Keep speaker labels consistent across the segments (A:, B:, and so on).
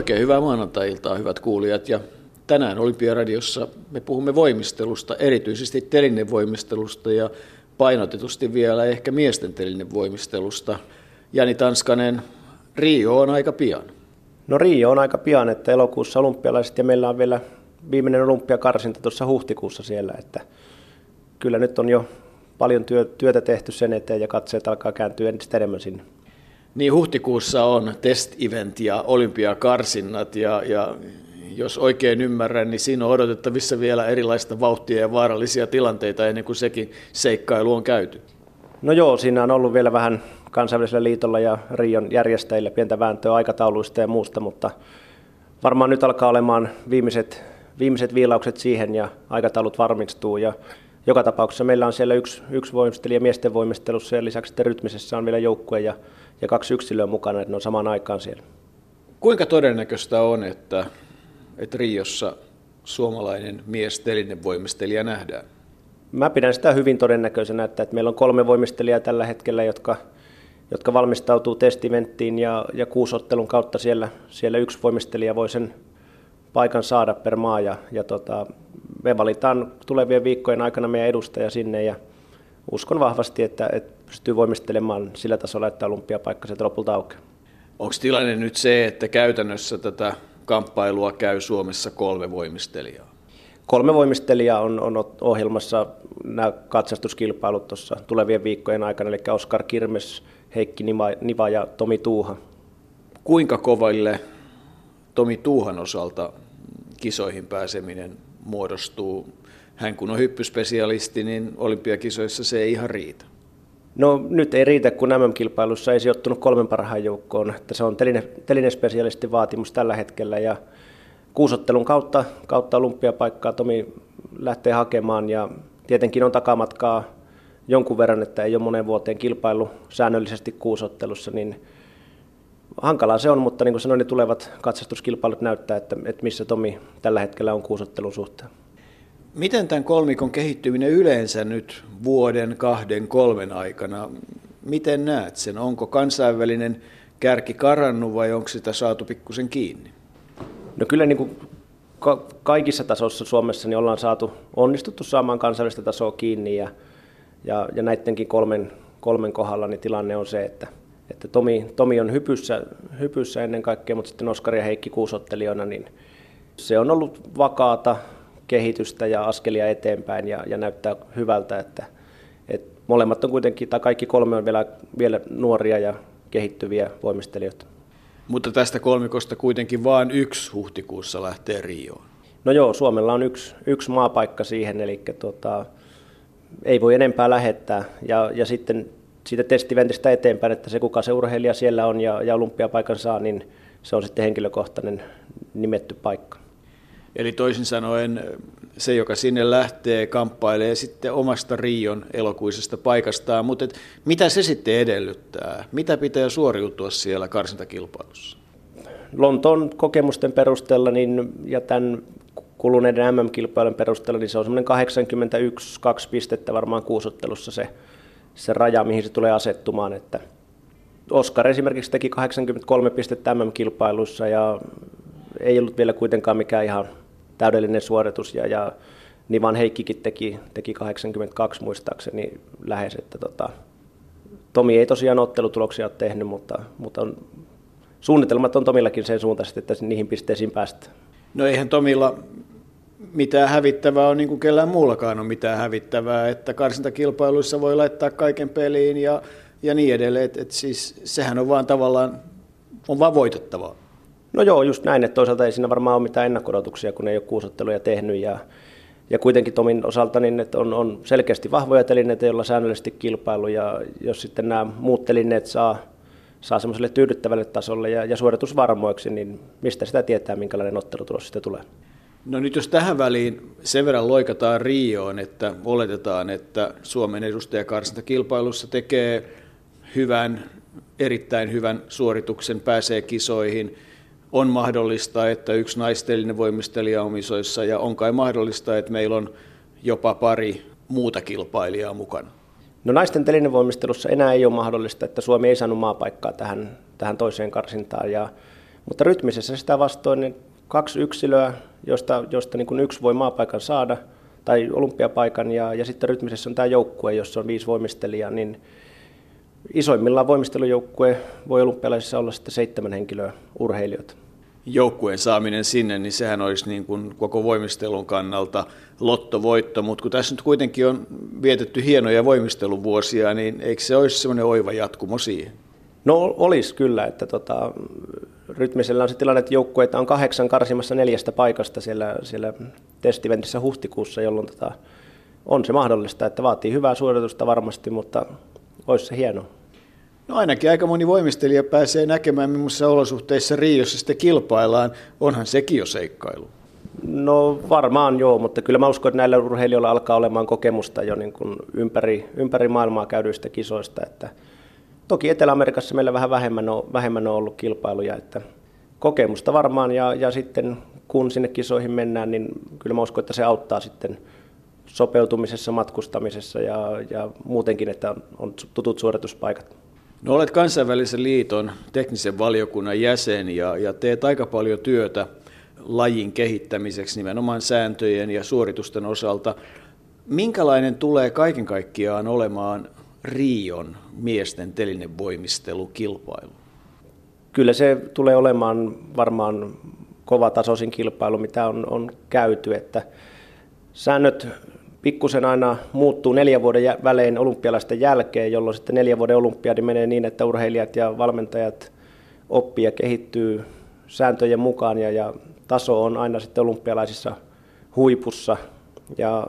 A: Oikein hyvää maanantai-iltaa, hyvät kuulijat. Ja tänään Olympiaradiossa me puhumme voimistelusta, erityisesti telinevoimistelusta ja painotetusti vielä ehkä miesten telinevoimistelusta. Jani Tanskanen, Rio on aika pian.
B: No Rio on aika pian, että elokuussa olympialaiset ja meillä on vielä viimeinen olympiakarsinta tuossa huhtikuussa siellä, että kyllä nyt on jo paljon työtä tehty sen eteen ja katseet alkaa kääntyä entistä enemmän sinne.
A: Niin huhtikuussa on test-event ja olympiakarsinnat ja, ja jos oikein ymmärrän, niin siinä on odotettavissa vielä erilaista vauhtia ja vaarallisia tilanteita ennen kuin sekin seikkailu on käyty.
B: No joo, siinä on ollut vielä vähän kansainvälisellä liitolla ja Rion järjestäjille pientä vääntöä aikatauluista ja muusta, mutta varmaan nyt alkaa olemaan viimeiset, viimeiset viilaukset siihen ja aikataulut varmistuu ja joka tapauksessa meillä on siellä yksi, yksi voimistelija miesten voimistelussa ja lisäksi rytmisessä on vielä joukkue ja, ja kaksi yksilöä mukana, että ne on samaan aikaan siellä.
A: Kuinka todennäköistä on, että, että Riossa suomalainen mies voimistelija nähdään?
B: Mä pidän sitä hyvin todennäköisenä, että, että meillä on kolme voimistelijaa tällä hetkellä, jotka, jotka valmistautuu testiventtiin ja, ja kuusottelun kautta siellä, siellä yksi voimistelija voi sen paikan saada per maa ja, ja tota, me valitaan tulevien viikkojen aikana meidän edustaja sinne ja uskon vahvasti, että, että pystyy voimistelemaan sillä tasolla, että olympiapaikka sieltä lopulta aukeaa.
A: Onko tilanne nyt se, että käytännössä tätä kamppailua käy Suomessa kolme voimistelijaa?
B: Kolme voimistelijaa on, on ohjelmassa nämä katsastuskilpailut tuossa tulevien viikkojen aikana, eli Oskar Kirmes, Heikki Niva, Niva ja Tomi Tuuha.
A: Kuinka koville Tomi Tuuhan osalta kisoihin pääseminen muodostuu. Hän kun on hyppyspesialisti, niin olympiakisoissa se ei ihan riitä.
B: No nyt ei riitä, kun MM-kilpailussa ei sijoittunut kolmen parhaan joukkoon. Että se on teline, telinespesialistin vaatimus tällä hetkellä ja kuusottelun kautta, kautta olympiapaikkaa Tomi lähtee hakemaan ja tietenkin on takamatkaa jonkun verran, että ei ole monen vuoteen kilpailu säännöllisesti kuusottelussa, niin hankalaa se on, mutta niin kuin sanoin, niin tulevat katsastuskilpailut näyttää, että, että missä Tomi tällä hetkellä on kuusottelun suhteen.
A: Miten tämän kolmikon kehittyminen yleensä nyt vuoden, kahden, kolmen aikana, miten näet sen? Onko kansainvälinen kärki karannut vai onko sitä saatu pikkusen kiinni?
B: No kyllä niin kuin ka- kaikissa tasoissa Suomessa niin ollaan saatu onnistuttu saamaan kansainvälistä tasoa kiinni ja, ja, ja näidenkin kolmen, kolmen kohdalla niin tilanne on se, että – että Tomi, Tomi on hypyssä, hypyssä ennen kaikkea, mutta sitten Oskari ja Heikki kuusottelijana, niin se on ollut vakaata kehitystä ja askelia eteenpäin ja, ja näyttää hyvältä, että, että molemmat on kuitenkin, tai kaikki kolme on vielä, vielä nuoria ja kehittyviä voimistelijoita.
A: Mutta tästä kolmikosta kuitenkin vain yksi huhtikuussa lähtee Rioon.
B: No joo, Suomella on yksi, yksi maapaikka siihen, eli tuota, ei voi enempää lähettää. Ja, ja sitten siitä testiventistä eteenpäin, että se kuka se urheilija siellä on ja, ja olympiapaikan saa, niin se on sitten henkilökohtainen nimetty paikka.
A: Eli toisin sanoen se, joka sinne lähtee, kamppailee sitten omasta Rion elokuisesta paikastaan, mutta et mitä se sitten edellyttää? Mitä pitää suoriutua siellä karsintakilpailussa?
B: Lontoon kokemusten perusteella niin, ja tämän kuluneiden MM-kilpailun perusteella, niin se on semmoinen 81-2 pistettä varmaan kuusottelussa se se raja, mihin se tulee asettumaan. Että Oskar esimerkiksi teki 83 pistettä MM-kilpailuissa ja ei ollut vielä kuitenkaan mikään ihan täydellinen suoritus. Ja, ja Nivan Heikkikin teki, teki 82 muistaakseni lähes. Että tota, Tomi ei tosiaan ottelutuloksia ole tehnyt, mutta, mutta on, suunnitelmat on Tomillakin sen suuntaiset, että niihin pisteisiin päästään.
A: No eihän Tomilla mitään hävittävää on niin kuin kellään muullakaan on mitään hävittävää, että karsintakilpailuissa voi laittaa kaiken peliin ja, ja niin edelleen, että et siis sehän on vaan tavallaan, on vaan voitettavaa.
B: No joo, just näin, että toisaalta ei siinä varmaan ole mitään ennakkodotuksia, kun ei ole kuusotteluja tehnyt ja, ja kuitenkin Tomin osalta niin että on, on selkeästi vahvoja telineitä, joilla säännöllisesti kilpailu ja jos sitten nämä muut telineet saa, saa semmoiselle tyydyttävälle tasolle ja, ja suoritusvarmoiksi, niin mistä sitä tietää, minkälainen ottelutulos sitten tulee.
A: No nyt jos tähän väliin sen verran loikataan Rioon, että oletetaan, että Suomen edustajakarsintakilpailussa tekee hyvän, erittäin hyvän suorituksen, pääsee kisoihin, on mahdollista, että yksi naistelinen voimistelija omisoissa ja on kai mahdollista, että meillä on jopa pari muuta kilpailijaa mukana.
B: No naisten telinevoimistelussa enää ei ole mahdollista, että Suomi ei saanut maapaikkaa tähän, tähän toiseen karsintaan ja Mutta rytmisessä sitä vastoin niin kaksi yksilöä, josta, josta niin kuin yksi voi maapaikan saada tai olympiapaikan ja, ja sitten rytmisessä on tämä joukkue, jossa on viisi voimistelijaa, niin isoimmillaan voimistelujoukkue voi olympialaisissa olla sitten seitsemän henkilöä urheilijoita
A: joukkueen saaminen sinne, niin sehän olisi niin kuin koko voimistelun kannalta lottovoitto, mutta kun tässä nyt kuitenkin on vietetty hienoja voimisteluvuosia, niin eikö se olisi semmoinen oiva jatkumo siihen?
B: No olisi kyllä, että tota, rytmisellä on se tilanne, että joukkueita on kahdeksan karsimassa neljästä paikasta siellä, siellä testiventissä huhtikuussa, jolloin tota, on se mahdollista, että vaatii hyvää suoritusta varmasti, mutta olisi se hienoa.
A: No ainakin aika moni voimistelija pääsee näkemään, millaisissa olosuhteissa Riossa sitten kilpaillaan. Onhan sekin jo seikkailu.
B: No varmaan joo, mutta kyllä mä uskon, että näillä urheilijoilla alkaa olemaan kokemusta jo niin kuin ympäri, ympäri maailmaa käydyistä kisoista. Että toki Etelä-Amerikassa meillä vähän vähemmän on, vähemmän on ollut kilpailuja, että kokemusta varmaan ja, ja sitten kun sinne kisoihin mennään, niin kyllä mä uskon, että se auttaa sitten sopeutumisessa, matkustamisessa ja, ja muutenkin, että on tutut suorituspaikat.
A: No olet kansainvälisen liiton teknisen valiokunnan jäsen ja, ja teet aika paljon työtä lajin kehittämiseksi nimenomaan sääntöjen ja suoritusten osalta. Minkälainen tulee kaiken kaikkiaan olemaan Rion miesten telinevoimistelukilpailu?
B: Kyllä se tulee olemaan varmaan kovatasoisin kilpailu, mitä on, on käyty. Että säännöt pikkusen aina muuttuu neljän vuoden välein olympialaisten jälkeen, jolloin sitten neljän vuoden olympiadi menee niin, että urheilijat ja valmentajat oppii ja kehittyy sääntöjen mukaan ja, ja taso on aina sitten olympialaisissa huipussa. Ja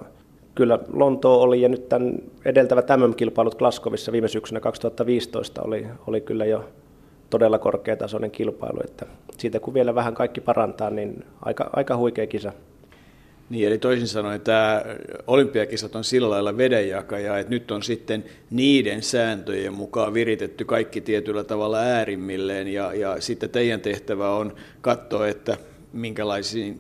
B: kyllä Lontoa oli ja nyt tämän edeltävät MM-kilpailut Glasgowissa viime syksynä 2015 oli, oli kyllä jo todella korkeatasoinen kilpailu, että siitä kun vielä vähän kaikki parantaa, niin aika, aika huikea kisa.
A: Niin, eli toisin sanoen tämä olympiakisat on sillä lailla vedenjakaja, että nyt on sitten niiden sääntöjen mukaan viritetty kaikki tietyllä tavalla äärimmilleen, ja, ja sitten teidän tehtävä on katsoa, että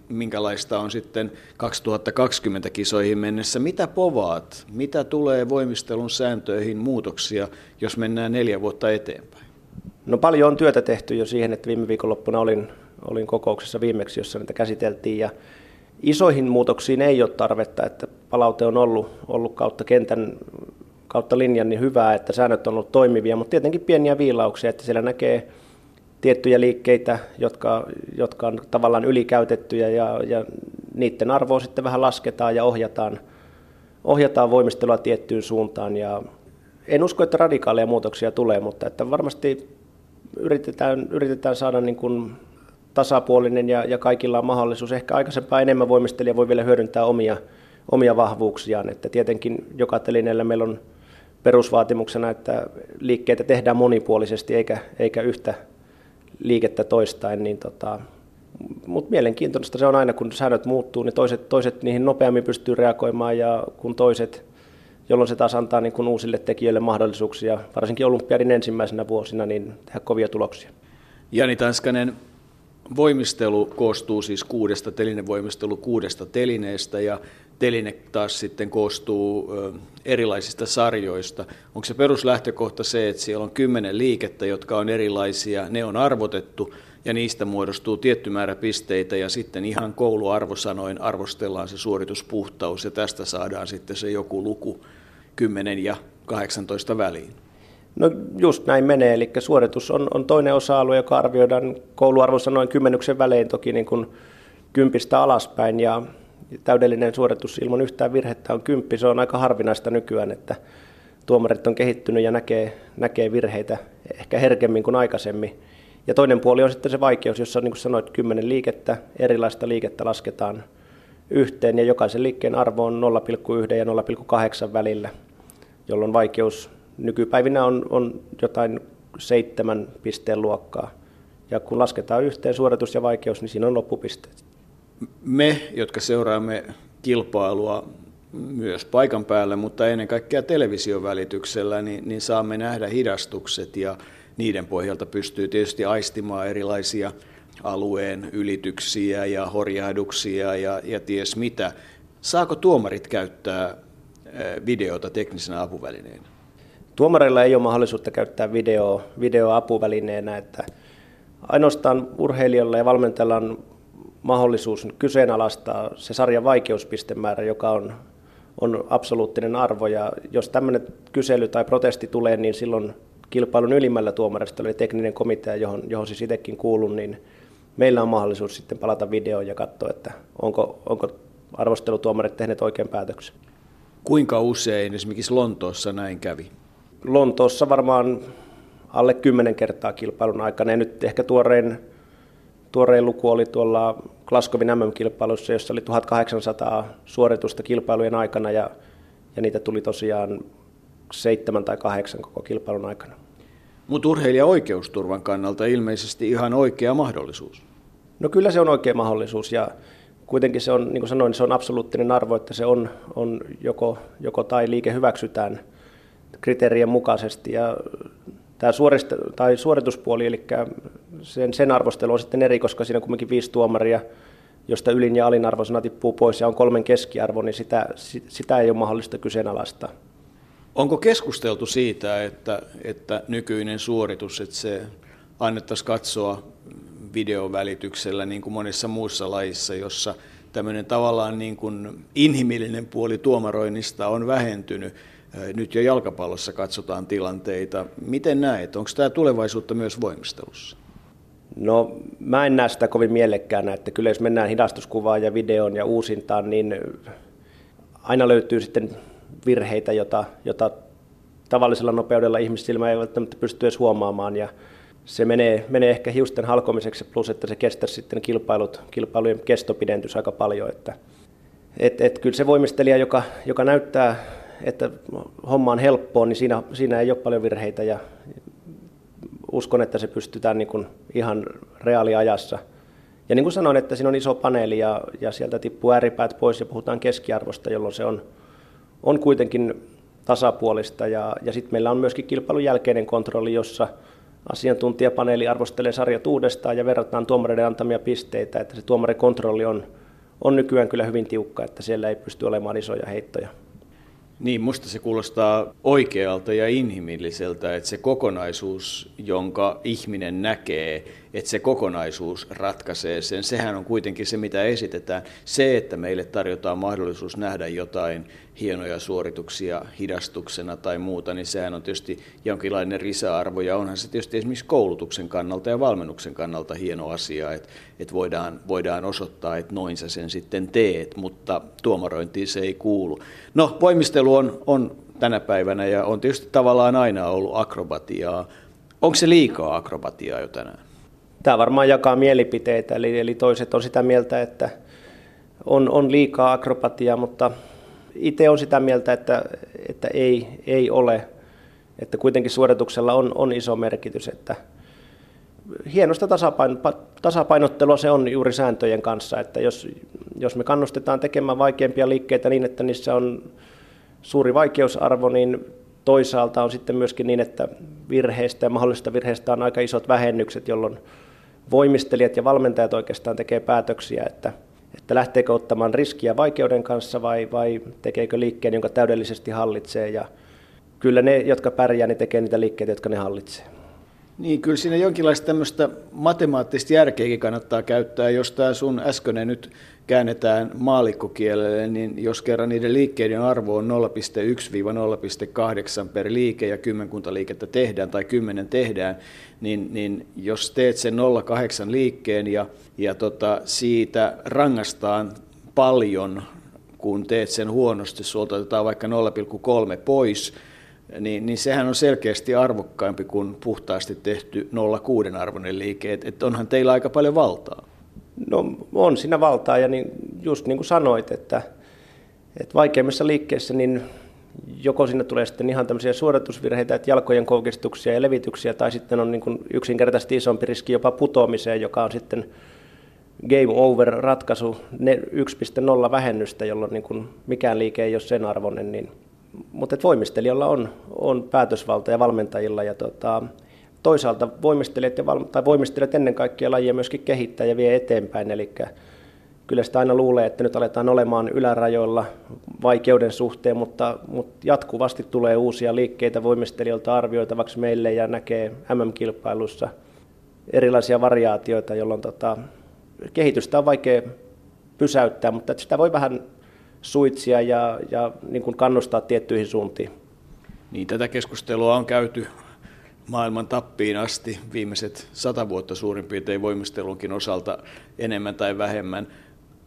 A: minkälaista on sitten 2020 kisoihin mennessä. Mitä povaat? Mitä tulee voimistelun sääntöihin muutoksia, jos mennään neljä vuotta eteenpäin?
B: No paljon on työtä tehty jo siihen, että viime viikonloppuna olin, olin kokouksessa viimeksi, jossa niitä käsiteltiin, ja Isoihin muutoksiin ei ole tarvetta, että palaute on ollut, ollut kautta kentän, kautta linjan niin hyvää, että säännöt on ollut toimivia, mutta tietenkin pieniä viilauksia, että siellä näkee tiettyjä liikkeitä, jotka, jotka on tavallaan ylikäytettyjä ja, ja niiden arvoa sitten vähän lasketaan ja ohjataan, ohjataan voimistelua tiettyyn suuntaan. Ja en usko, että radikaaleja muutoksia tulee, mutta että varmasti yritetään, yritetään saada niin kuin tasapuolinen ja, ja kaikilla on mahdollisuus. Ehkä aikaisempaa enemmän voimistelija voi vielä hyödyntää omia, omia vahvuuksiaan. Että tietenkin joka telineellä meillä on perusvaatimuksena, että liikkeitä tehdään monipuolisesti eikä, eikä yhtä liikettä toistain. Niin tota, mutta mielenkiintoista se on aina, kun säännöt muuttuu, niin toiset, toiset niihin nopeammin pystyy reagoimaan ja kun toiset, jolloin se taas antaa niin kun uusille tekijöille mahdollisuuksia, varsinkin olympiadin ensimmäisenä vuosina, niin tehdä kovia tuloksia.
A: Jani Tanskanen, Voimistelu koostuu siis kuudesta telinevoimistelu kuudesta telineestä ja teline taas sitten koostuu erilaisista sarjoista. Onko se peruslähtökohta se, että siellä on kymmenen liikettä, jotka on erilaisia, ne on arvotettu ja niistä muodostuu tietty määrä pisteitä ja sitten ihan kouluarvosanoin arvostellaan se suorituspuhtaus ja tästä saadaan sitten se joku luku 10 ja 18 väliin.
B: No just näin menee, eli suoritus on, on toinen osa-alue, joka arvioidaan kouluarvossa noin kymmenyksen välein toki niin kuin kympistä alaspäin ja täydellinen suoritus ilman yhtään virhettä on kymppi. Se on aika harvinaista nykyään, että tuomarit on kehittynyt ja näkee, näkee virheitä ehkä herkemmin kuin aikaisemmin. Ja toinen puoli on sitten se vaikeus, jossa niin kuin sanoit, kymmenen liikettä, erilaista liikettä lasketaan yhteen ja jokaisen liikkeen arvo on 0,1 ja 0,8 välillä, jolloin vaikeus nykypäivinä on, on jotain seitsemän pisteen luokkaa. Ja kun lasketaan yhteen suoritus ja vaikeus, niin siinä on loppupisteet.
A: Me, jotka seuraamme kilpailua myös paikan päällä, mutta ennen kaikkea television välityksellä, niin, niin saamme nähdä hidastukset ja niiden pohjalta pystyy tietysti aistimaan erilaisia alueen ylityksiä ja horjahduksia ja, ja ties mitä. Saako tuomarit käyttää videota teknisenä apuvälineenä?
B: Tuomareilla ei ole mahdollisuutta käyttää video, videoa apuvälineenä, että ainoastaan urheilijoilla ja valmentajalla on mahdollisuus kyseenalaistaa se sarjan vaikeuspistemäärä, joka on, on absoluuttinen arvo. Ja jos tämmöinen kysely tai protesti tulee, niin silloin kilpailun ylimmällä tuomaristolla, eli tekninen komitea, johon, johon siis itsekin kuulun, niin meillä on mahdollisuus sitten palata videoon ja katsoa, että onko, onko arvostelutuomarit tehneet oikein päätöksen.
A: Kuinka usein esimerkiksi Lontoossa näin kävi?
B: Lontoossa varmaan alle kymmenen kertaa kilpailun aikana. Ja nyt ehkä tuorein, tuorein luku oli tuolla Glasgowin MM-kilpailussa, jossa oli 1800 suoritusta kilpailujen aikana ja, ja niitä tuli tosiaan seitsemän tai kahdeksan koko kilpailun aikana.
A: Mutta urheilija oikeusturvan kannalta ilmeisesti ihan oikea mahdollisuus.
B: No kyllä se on oikea mahdollisuus ja kuitenkin se on, niin kuin sanoin, se on absoluuttinen arvo, että se on, on joko, joko tai liike hyväksytään kriteerien mukaisesti ja tämä suorista, tai suorituspuoli, eli sen, sen arvostelu on sitten eri, koska siinä on kuitenkin viisi tuomaria, josta ylin ja alin arvosana tippuu pois ja on kolmen keskiarvo, niin sitä, sitä ei ole mahdollista kyseenalaistaa.
A: Onko keskusteltu siitä, että, että nykyinen suoritus, että se annettaisiin katsoa videon välityksellä niin kuin monissa muissa lajissa, jossa tämmöinen tavallaan niin kuin inhimillinen puoli tuomaroinnista on vähentynyt. Nyt jo jalkapallossa katsotaan tilanteita. Miten näet? Onko tämä tulevaisuutta myös voimistelussa?
B: No mä en näe sitä kovin mielekkäänä, että kyllä jos mennään hidastuskuvaan ja videoon ja uusintaan, niin aina löytyy sitten virheitä, jota, jota tavallisella nopeudella ihmissilmä ei välttämättä pysty edes huomaamaan. Ja se menee, menee ehkä hiusten halkomiseksi, plus että se kestää sitten kilpailut, kilpailujen kestopidentys aika paljon. Että, et, et kyllä se voimistelija, joka, joka näyttää, että homma on helppoa, niin siinä, siinä ei ole paljon virheitä ja uskon, että se pystytään niin kuin ihan reaaliajassa. Ja niin kuin sanoin, että siinä on iso paneeli ja, ja sieltä tippuu ääripäät pois ja puhutaan keskiarvosta, jolloin se on, on kuitenkin tasapuolista. Ja, ja sitten meillä on myöskin kilpailun jälkeinen kontrolli, jossa asiantuntijapaneeli arvostelee sarjat uudestaan ja verrataan tuomareiden antamia pisteitä, että se tuomarikontrolli on, on nykyään kyllä hyvin tiukka, että siellä ei pysty olemaan isoja heittoja.
A: Niin, musta se kuulostaa oikealta ja inhimilliseltä, että se kokonaisuus, jonka ihminen näkee, että se kokonaisuus ratkaisee sen. Sehän on kuitenkin se, mitä esitetään. Se, että meille tarjotaan mahdollisuus nähdä jotain hienoja suorituksia hidastuksena tai muuta, niin sehän on tietysti jonkinlainen lisäarvo. Ja onhan se tietysti esimerkiksi koulutuksen kannalta ja valmennuksen kannalta hieno asia, että, että voidaan, voidaan osoittaa, että noin sä sen sitten teet, mutta tuomarointiin se ei kuulu. No, voimistelu on, on tänä päivänä ja on tietysti tavallaan aina ollut akrobatiaa. Onko se liikaa akrobatiaa jo tänään?
B: Tämä varmaan jakaa mielipiteitä, eli, eli toiset on sitä mieltä, että on, on liikaa akrobatiaa, mutta itse on sitä mieltä, että, että ei, ei ole. Että kuitenkin suorituksella on, on iso merkitys, että hienosta tasapaino, tasapainottelua se on juuri sääntöjen kanssa, että jos, jos me kannustetaan tekemään vaikeampia liikkeitä niin, että niissä on suuri vaikeusarvo, niin toisaalta on sitten myöskin niin, että virheistä ja mahdollisista virheistä on aika isot vähennykset, jolloin voimistelijat ja valmentajat oikeastaan tekee päätöksiä, että, että lähteekö ottamaan riskiä vaikeuden kanssa vai, vai tekeekö liikkeen, jonka täydellisesti hallitsee. Ja kyllä ne, jotka pärjää, niin tekee niitä liikkeitä, jotka ne hallitsee.
A: Niin, kyllä siinä jonkinlaista tämmöistä matemaattista järkeäkin kannattaa käyttää, jos tämä sun äskeinen nyt käännetään maalikkokielelle, niin jos kerran niiden liikkeiden arvo on 0,1-0,8 per liike ja kymmenkunta liikettä tehdään tai kymmenen tehdään, niin, niin jos teet sen 0,8 liikkeen ja, ja tota, siitä rangastaan paljon, kun teet sen huonosti, sulta otetaan vaikka 0,3 pois, niin, niin sehän on selkeästi arvokkaampi kuin puhtaasti tehty 0,6 arvoinen liike. Et, et onhan teillä aika paljon valtaa.
B: No on siinä valtaa ja niin, just niin kuin sanoit, että, että vaikeimmissa liikkeissä niin joko sinne tulee sitten ihan tämmöisiä suoritusvirheitä, että jalkojen koukistuksia ja levityksiä, tai sitten on niin kuin yksinkertaisesti isompi riski jopa putoamiseen, joka on sitten game over ratkaisu 1.0 vähennystä, jolloin niin kuin mikään liike ei ole sen arvoinen, niin mutta voimistelijalla on, on päätösvalta ja valmentajilla ja tota, toisaalta voimistelijat, ja val, tai voimistelijat ennen kaikkea lajia myöskin kehittää ja vie eteenpäin, eli kyllä sitä aina luulee, että nyt aletaan olemaan ylärajoilla vaikeuden suhteen, mutta, mutta jatkuvasti tulee uusia liikkeitä voimistelijoilta arvioitavaksi meille ja näkee MM-kilpailussa erilaisia variaatioita, jolloin tota, kehitystä on vaikea pysäyttää, mutta sitä voi vähän suitsia ja, ja niin kuin kannustaa tiettyihin suuntiin.
A: Niin, tätä keskustelua on käyty maailman tappiin asti viimeiset sata vuotta suurin piirtein voimistelunkin osalta enemmän tai vähemmän.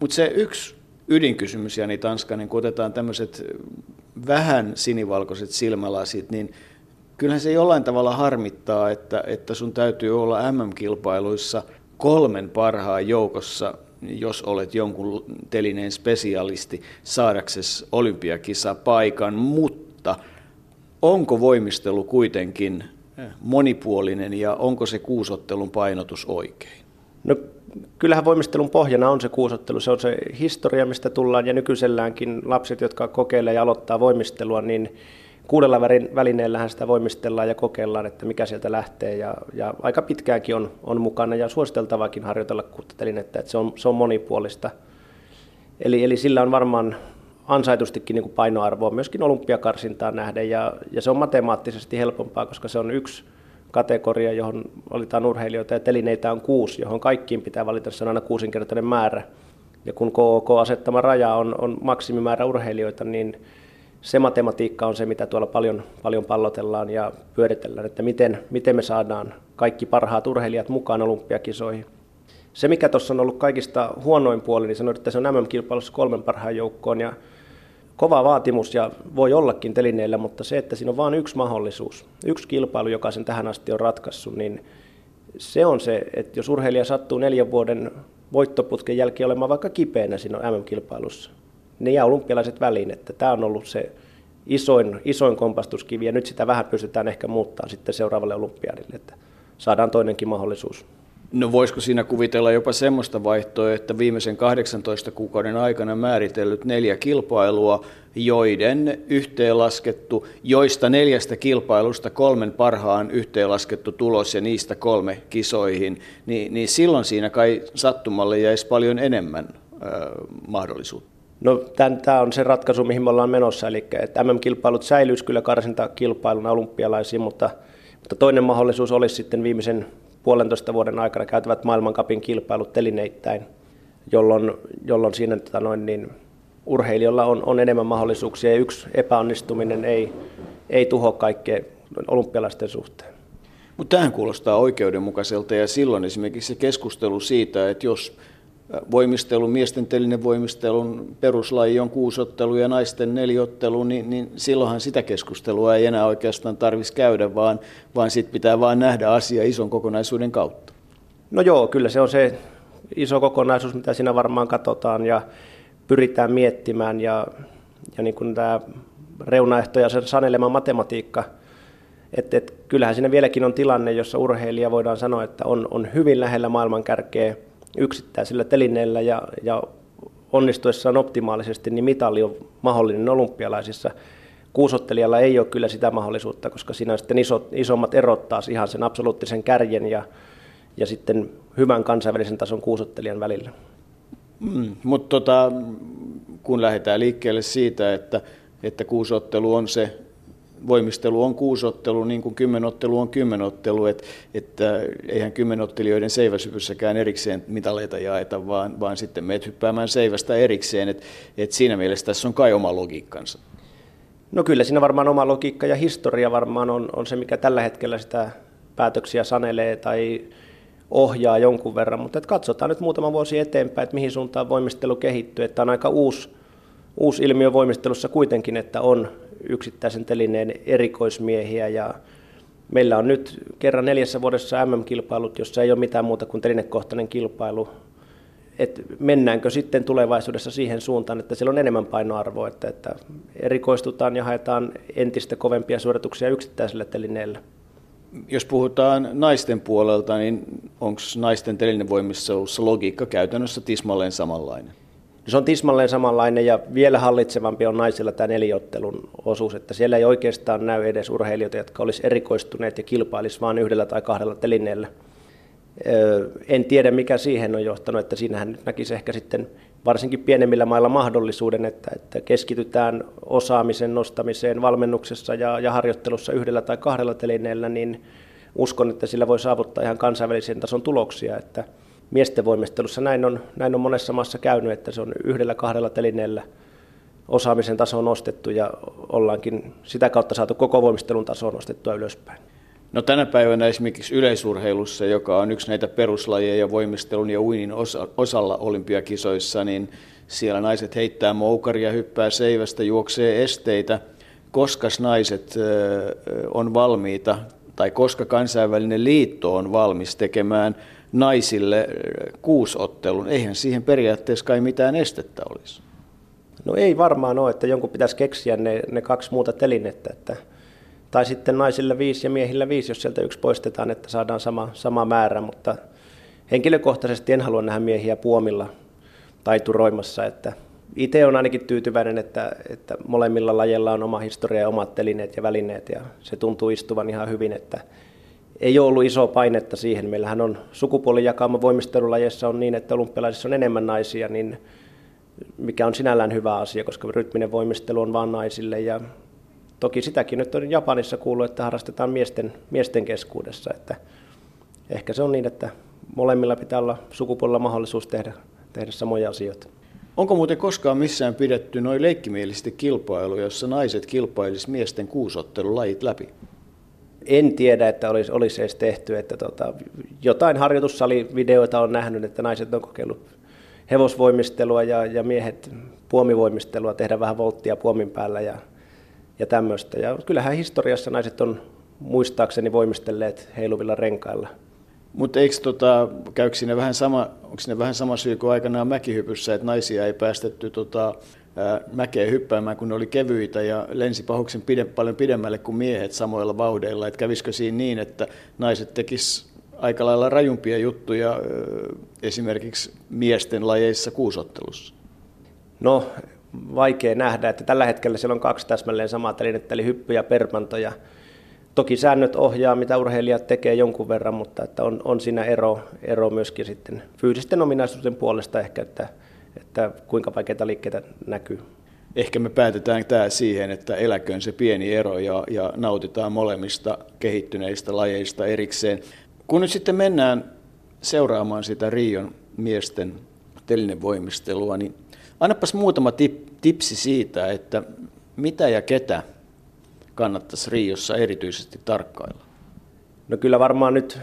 A: Mutta se yksi ydinkysymys, Jani Tanska, niin kun otetaan tämmöiset vähän sinivalkoiset silmälasit, niin kyllähän se jollain tavalla harmittaa, että, että sun täytyy olla MM-kilpailuissa kolmen parhaan joukossa, jos olet jonkun telineen spesialisti, saadaksesi olympiakisa paikan, mutta onko voimistelu kuitenkin monipuolinen ja onko se kuusottelun painotus oikein?
B: No kyllähän voimistelun pohjana on se kuusottelu, se on se historia, mistä tullaan ja nykyiselläänkin lapset, jotka kokeilee ja aloittaa voimistelua, niin kuudella välineellähän sitä voimistellaan ja kokeillaan, että mikä sieltä lähtee ja, ja aika pitkäänkin on, on mukana ja suositeltavakin harjoitella kuuttatelinettä, että se on, se on monipuolista. Eli, eli sillä on varmaan ansaitustikin niin kuin painoarvoa myöskin olympiakarsintaan nähden ja, ja se on matemaattisesti helpompaa, koska se on yksi kategoria, johon valitaan urheilijoita ja telineitä on kuusi, johon kaikkiin pitää valita, se on aina kuusinkertainen määrä. Ja kun KOK asettama raja on, on maksimimäärä urheilijoita, niin se matematiikka on se, mitä tuolla paljon, paljon pallotellaan ja pyöritellään, että miten, miten me saadaan kaikki parhaat urheilijat mukaan olympiakisoihin. Se, mikä tuossa on ollut kaikista huonoin puoli, niin sanoin, että se on MM-kilpailussa kolmen parhaan joukkoon ja kova vaatimus ja voi ollakin telineillä, mutta se, että siinä on vain yksi mahdollisuus, yksi kilpailu, joka sen tähän asti on ratkaissut, niin se on se, että jos urheilija sattuu neljän vuoden voittoputken jälkeen olemaan vaikka kipeänä siinä MM-kilpailussa, ne jää olympialaiset väliin, että tämä on ollut se isoin, isoin kompastuskivi ja nyt sitä vähän pystytään ehkä muuttaa sitten seuraavalle olympiadille, että saadaan toinenkin mahdollisuus.
A: No voisiko siinä kuvitella jopa semmoista vaihtoa, että viimeisen 18 kuukauden aikana määritellyt neljä kilpailua, joiden yhteenlaskettu, joista neljästä kilpailusta kolmen parhaan yhteenlaskettu tulos ja niistä kolme kisoihin, niin, niin silloin siinä kai sattumalle jäisi paljon enemmän äh, mahdollisuutta.
B: No tämä on se ratkaisu, mihin me ollaan menossa, eli että MM-kilpailut säilyisi kyllä karsintakilpailuna olympialaisiin, mutta, mutta toinen mahdollisuus olisi sitten viimeisen puolentoista vuoden aikana käytävät maailmankapin kilpailut telineittäin, jolloin, jolloin siinä tota noin, niin, urheilijoilla on, on enemmän mahdollisuuksia ja yksi epäonnistuminen ei, ei tuho kaikkea olympialaisten suhteen.
A: Mutta tähän kuulostaa oikeudenmukaiselta ja silloin esimerkiksi se keskustelu siitä, että jos voimistelun, miesten telinen voimistelun peruslaji on kuusottelu ja naisten neliottelu, niin, niin silloinhan sitä keskustelua ei enää oikeastaan tarvitsisi käydä, vaan, vaan sitten pitää vain nähdä asia ison kokonaisuuden kautta.
B: No joo, kyllä se on se iso kokonaisuus, mitä siinä varmaan katsotaan ja pyritään miettimään ja, ja niin kuin tämä reunaehto ja sen sanelema matematiikka, että et, kyllähän siinä vieläkin on tilanne, jossa urheilija voidaan sanoa, että on, on hyvin lähellä maailman kärkeä, yksittäisellä telineellä ja, ja onnistuessaan optimaalisesti, niin mitali on mahdollinen olympialaisissa. Kuusottelijalla ei ole kyllä sitä mahdollisuutta, koska siinä on sitten isot, isommat erot taas ihan sen absoluuttisen kärjen ja, ja sitten hyvän kansainvälisen tason kuusottelijan välillä.
A: Mm, mutta tota, kun lähdetään liikkeelle siitä, että, että kuusottelu on se voimistelu on kuusottelu, niin kuin kymmenottelu on kymmenottelu, että, että eihän kymmenottelijoiden seiväsypyssäkään erikseen mitaleita jaeta, vaan, vaan sitten meet hyppäämään seivästä erikseen, että, että siinä mielessä tässä on kai oma logiikkansa.
B: No kyllä siinä varmaan oma logiikka ja historia varmaan on, on se, mikä tällä hetkellä sitä päätöksiä sanelee tai ohjaa jonkun verran, mutta että katsotaan nyt muutama vuosi eteenpäin, että mihin suuntaan voimistelu kehittyy, että on aika uusi, uusi ilmiö voimistelussa kuitenkin, että on yksittäisen telineen erikoismiehiä ja meillä on nyt kerran neljässä vuodessa MM-kilpailut, jossa ei ole mitään muuta kuin telinekohtainen kilpailu. Et mennäänkö sitten tulevaisuudessa siihen suuntaan, että siellä on enemmän painoarvoa, että, että erikoistutaan ja haetaan entistä kovempia suorituksia yksittäisellä telineellä?
A: Jos puhutaan naisten puolelta, niin onko naisten telinevoimissa logiikka käytännössä tismalleen samanlainen?
B: Se on tismalleen samanlainen ja vielä hallitsevampi on naisilla tämä neliottelun osuus, että siellä ei oikeastaan näy edes urheilijoita, jotka olisi erikoistuneet ja kilpailisi vain yhdellä tai kahdella telineellä. En tiedä, mikä siihen on johtanut, että siinähän nyt näkisi ehkä sitten varsinkin pienemmillä mailla mahdollisuuden, että, että keskitytään osaamisen nostamiseen valmennuksessa ja, ja harjoittelussa yhdellä tai kahdella telineellä, niin uskon, että sillä voi saavuttaa ihan kansainvälisen tason tuloksia, että miesten voimistelussa näin on, näin on monessa maassa käynyt, että se on yhdellä kahdella telineellä osaamisen taso nostettu ja ollaankin sitä kautta saatu koko voimistelun tasoa nostettua ylöspäin.
A: No tänä päivänä esimerkiksi yleisurheilussa, joka on yksi näitä peruslajeja voimistelun ja uinin osa, osalla olympiakisoissa, niin siellä naiset heittää moukaria, hyppää seivästä, juoksee esteitä. Koska naiset on valmiita tai koska kansainvälinen liitto on valmis tekemään naisille kuusottelun, eihän siihen periaatteessa kai mitään estettä olisi.
B: No ei varmaan ole, että jonkun pitäisi keksiä ne, ne kaksi muuta telinettä, että tai sitten naisille viisi ja miehillä viisi, jos sieltä yksi poistetaan, että saadaan sama, sama määrä, mutta henkilökohtaisesti en halua nähdä miehiä puomilla taituroimassa, että itse on ainakin tyytyväinen, että, että molemmilla lajeilla on oma historia ja omat telineet ja välineet ja se tuntuu istuvan ihan hyvin, että ei ole ollut isoa painetta siihen. Meillähän on sukupuolijakauma voimistelulajeissa on niin, että olympialaisissa on enemmän naisia, niin mikä on sinällään hyvä asia, koska rytminen voimistelu on vain naisille ja Toki sitäkin nyt on Japanissa kuullut, että harrastetaan miesten, miesten keskuudessa. Että ehkä se on niin, että molemmilla pitää olla sukupuolella mahdollisuus tehdä, tehdä samoja asioita.
A: Onko muuten koskaan missään pidetty noin leikkimielisesti kilpailu, jossa naiset kilpailisivat miesten kuusottelulajit läpi?
B: En tiedä, että olisi, olisi edes tehty. Että tota, jotain harjoitussalivideoita on nähnyt, että naiset on kokeillut hevosvoimistelua ja, ja miehet puomivoimistelua, tehdä vähän volttia puomin päällä ja ja tämmöistä. Ja kyllähän historiassa naiset on muistaakseni voimistelleet heiluvilla renkailla.
A: Mutta tota, käykö siinä vähän sama, onko siinä vähän sama syy kuin aikanaan mäkihypyssä, että naisia ei päästetty tota, mäkeä hyppäämään, kun ne oli kevyitä ja lensi pahuksen pide, paljon pidemmälle kuin miehet samoilla vaudeilla. Et kävisikö siinä niin, että naiset tekis aika lailla rajumpia juttuja esimerkiksi miesten lajeissa kuusottelussa?
B: No vaikea nähdä, että tällä hetkellä siellä on kaksi täsmälleen samaa telinettä, eli hyppy ja permanto. Ja toki säännöt ohjaa, mitä urheilijat tekee jonkun verran, mutta että on, on siinä ero, ero myöskin sitten fyysisten ominaisuuden puolesta ehkä, että, että kuinka vaikeita liikkeitä näkyy.
A: Ehkä me päätetään tämä siihen, että eläköön se pieni ero ja, ja nautitaan molemmista kehittyneistä lajeista erikseen. Kun nyt sitten mennään seuraamaan sitä Rion miesten telinevoimistelua, niin Annapas muutama tip, tipsi siitä, että mitä ja ketä kannattaisi Riossa erityisesti tarkkailla.
B: No kyllä varmaan nyt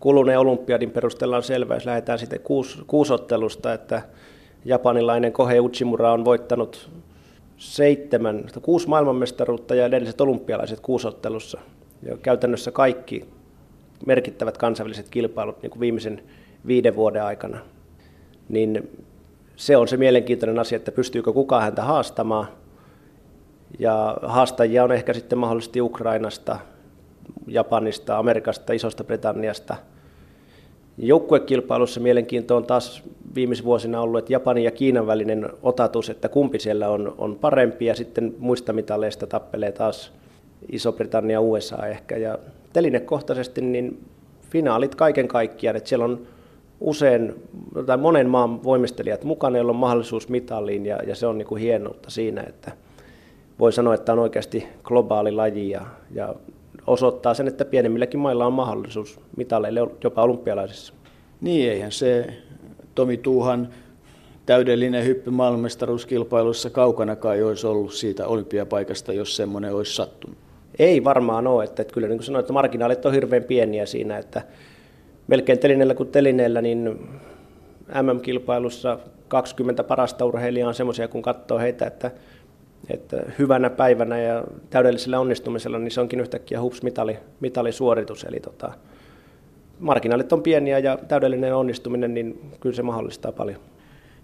B: kuluneen olympiadin perusteella on selvä, jos lähdetään sitten kuus, kuusottelusta, että japanilainen Kohe Uchimura on voittanut seitsemän, kuusi maailmanmestaruutta ja edelliset olympialaiset kuusottelussa. Ja käytännössä kaikki merkittävät kansainväliset kilpailut niin kuin viimeisen viiden vuoden aikana. Niin se on se mielenkiintoinen asia, että pystyykö kukaan häntä haastamaan. Ja haastajia on ehkä sitten mahdollisesti Ukrainasta, Japanista, Amerikasta, Isosta Britanniasta. Joukkuekilpailussa mielenkiinto on taas viime vuosina ollut, että Japanin ja Kiinan välinen otatus, että kumpi siellä on, on parempi ja sitten muista mitaleista tappelee taas Iso-Britannia, USA ehkä. Ja telinekohtaisesti niin finaalit kaiken kaikkiaan, että siellä on usein tai monen maan voimistelijat mukana, joilla on mahdollisuus mitaliin ja, ja se on niin kuin hienoutta siinä, että voi sanoa, että on oikeasti globaali laji ja, ja osoittaa sen, että pienemmilläkin mailla on mahdollisuus mitaleille jopa olympialaisissa.
A: Niin, eihän se Tomi Tuuhan täydellinen hyppy maailmanmestaruuskilpailussa kaukanakaan ei olisi ollut siitä olympiapaikasta, jos semmoinen olisi sattunut.
B: Ei varmaan ole, että, että kyllä niin kuin sanoin, että marginaalit on hirveän pieniä siinä, että melkein telineellä kuin telineellä, niin MM-kilpailussa 20 parasta urheilijaa on semmoisia, kun katsoo heitä, että, että hyvänä päivänä ja täydellisellä onnistumisella, niin se onkin yhtäkkiä hups mitali, mitalisuoritus. Eli tota, marginaalit on pieniä ja täydellinen onnistuminen, niin kyllä se mahdollistaa paljon.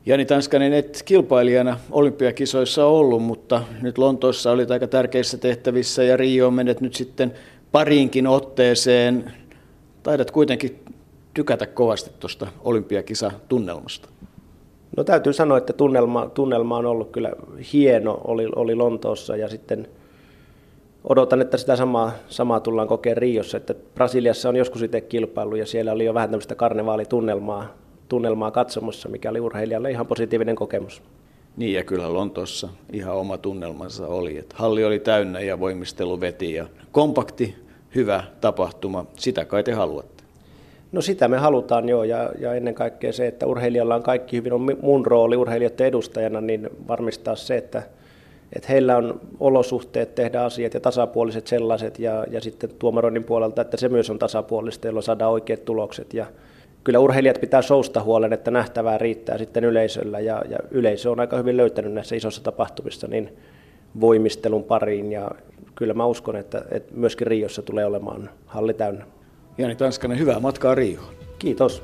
A: Jani Tanskanen, et kilpailijana olympiakisoissa ollut, mutta nyt Lontoossa olit aika tärkeissä tehtävissä ja Rio menet nyt sitten pariinkin otteeseen. Taidat kuitenkin tykätä kovasti tuosta olympiakisatunnelmasta?
B: No täytyy sanoa, että tunnelma, tunnelma on ollut kyllä hieno, oli, oli Lontoossa ja sitten odotan, että sitä samaa, samaa tullaan kokeen Riossa, että Brasiliassa on joskus itse kilpailu ja siellä oli jo vähän tämmöistä karnevaalitunnelmaa tunnelmaa katsomossa, mikä oli urheilijalle ihan positiivinen kokemus.
A: Niin ja kyllä Lontoossa ihan oma tunnelmansa oli, että halli oli täynnä ja voimistelu veti ja kompakti hyvä tapahtuma. Sitä kai te haluatte.
B: No sitä me halutaan joo, ja, ja ennen kaikkea se, että urheilijalla on kaikki hyvin, on mun rooli urheilijoiden edustajana, niin varmistaa se, että, että heillä on olosuhteet tehdä asiat ja tasapuoliset sellaiset, ja, ja sitten tuomaroinnin puolelta, että se myös on tasapuolista, jolloin saadaan oikeat tulokset. Ja kyllä urheilijat pitää sousta huolen, että nähtävää riittää sitten yleisöllä, ja, ja yleisö on aika hyvin löytänyt näissä isossa tapahtumissa niin voimistelun pariin, ja kyllä mä uskon, että, että myöskin Riossa tulee olemaan halli täynnä.
A: Jani Tanskanen, hyvää matkaa Rioon.
B: Kiitos.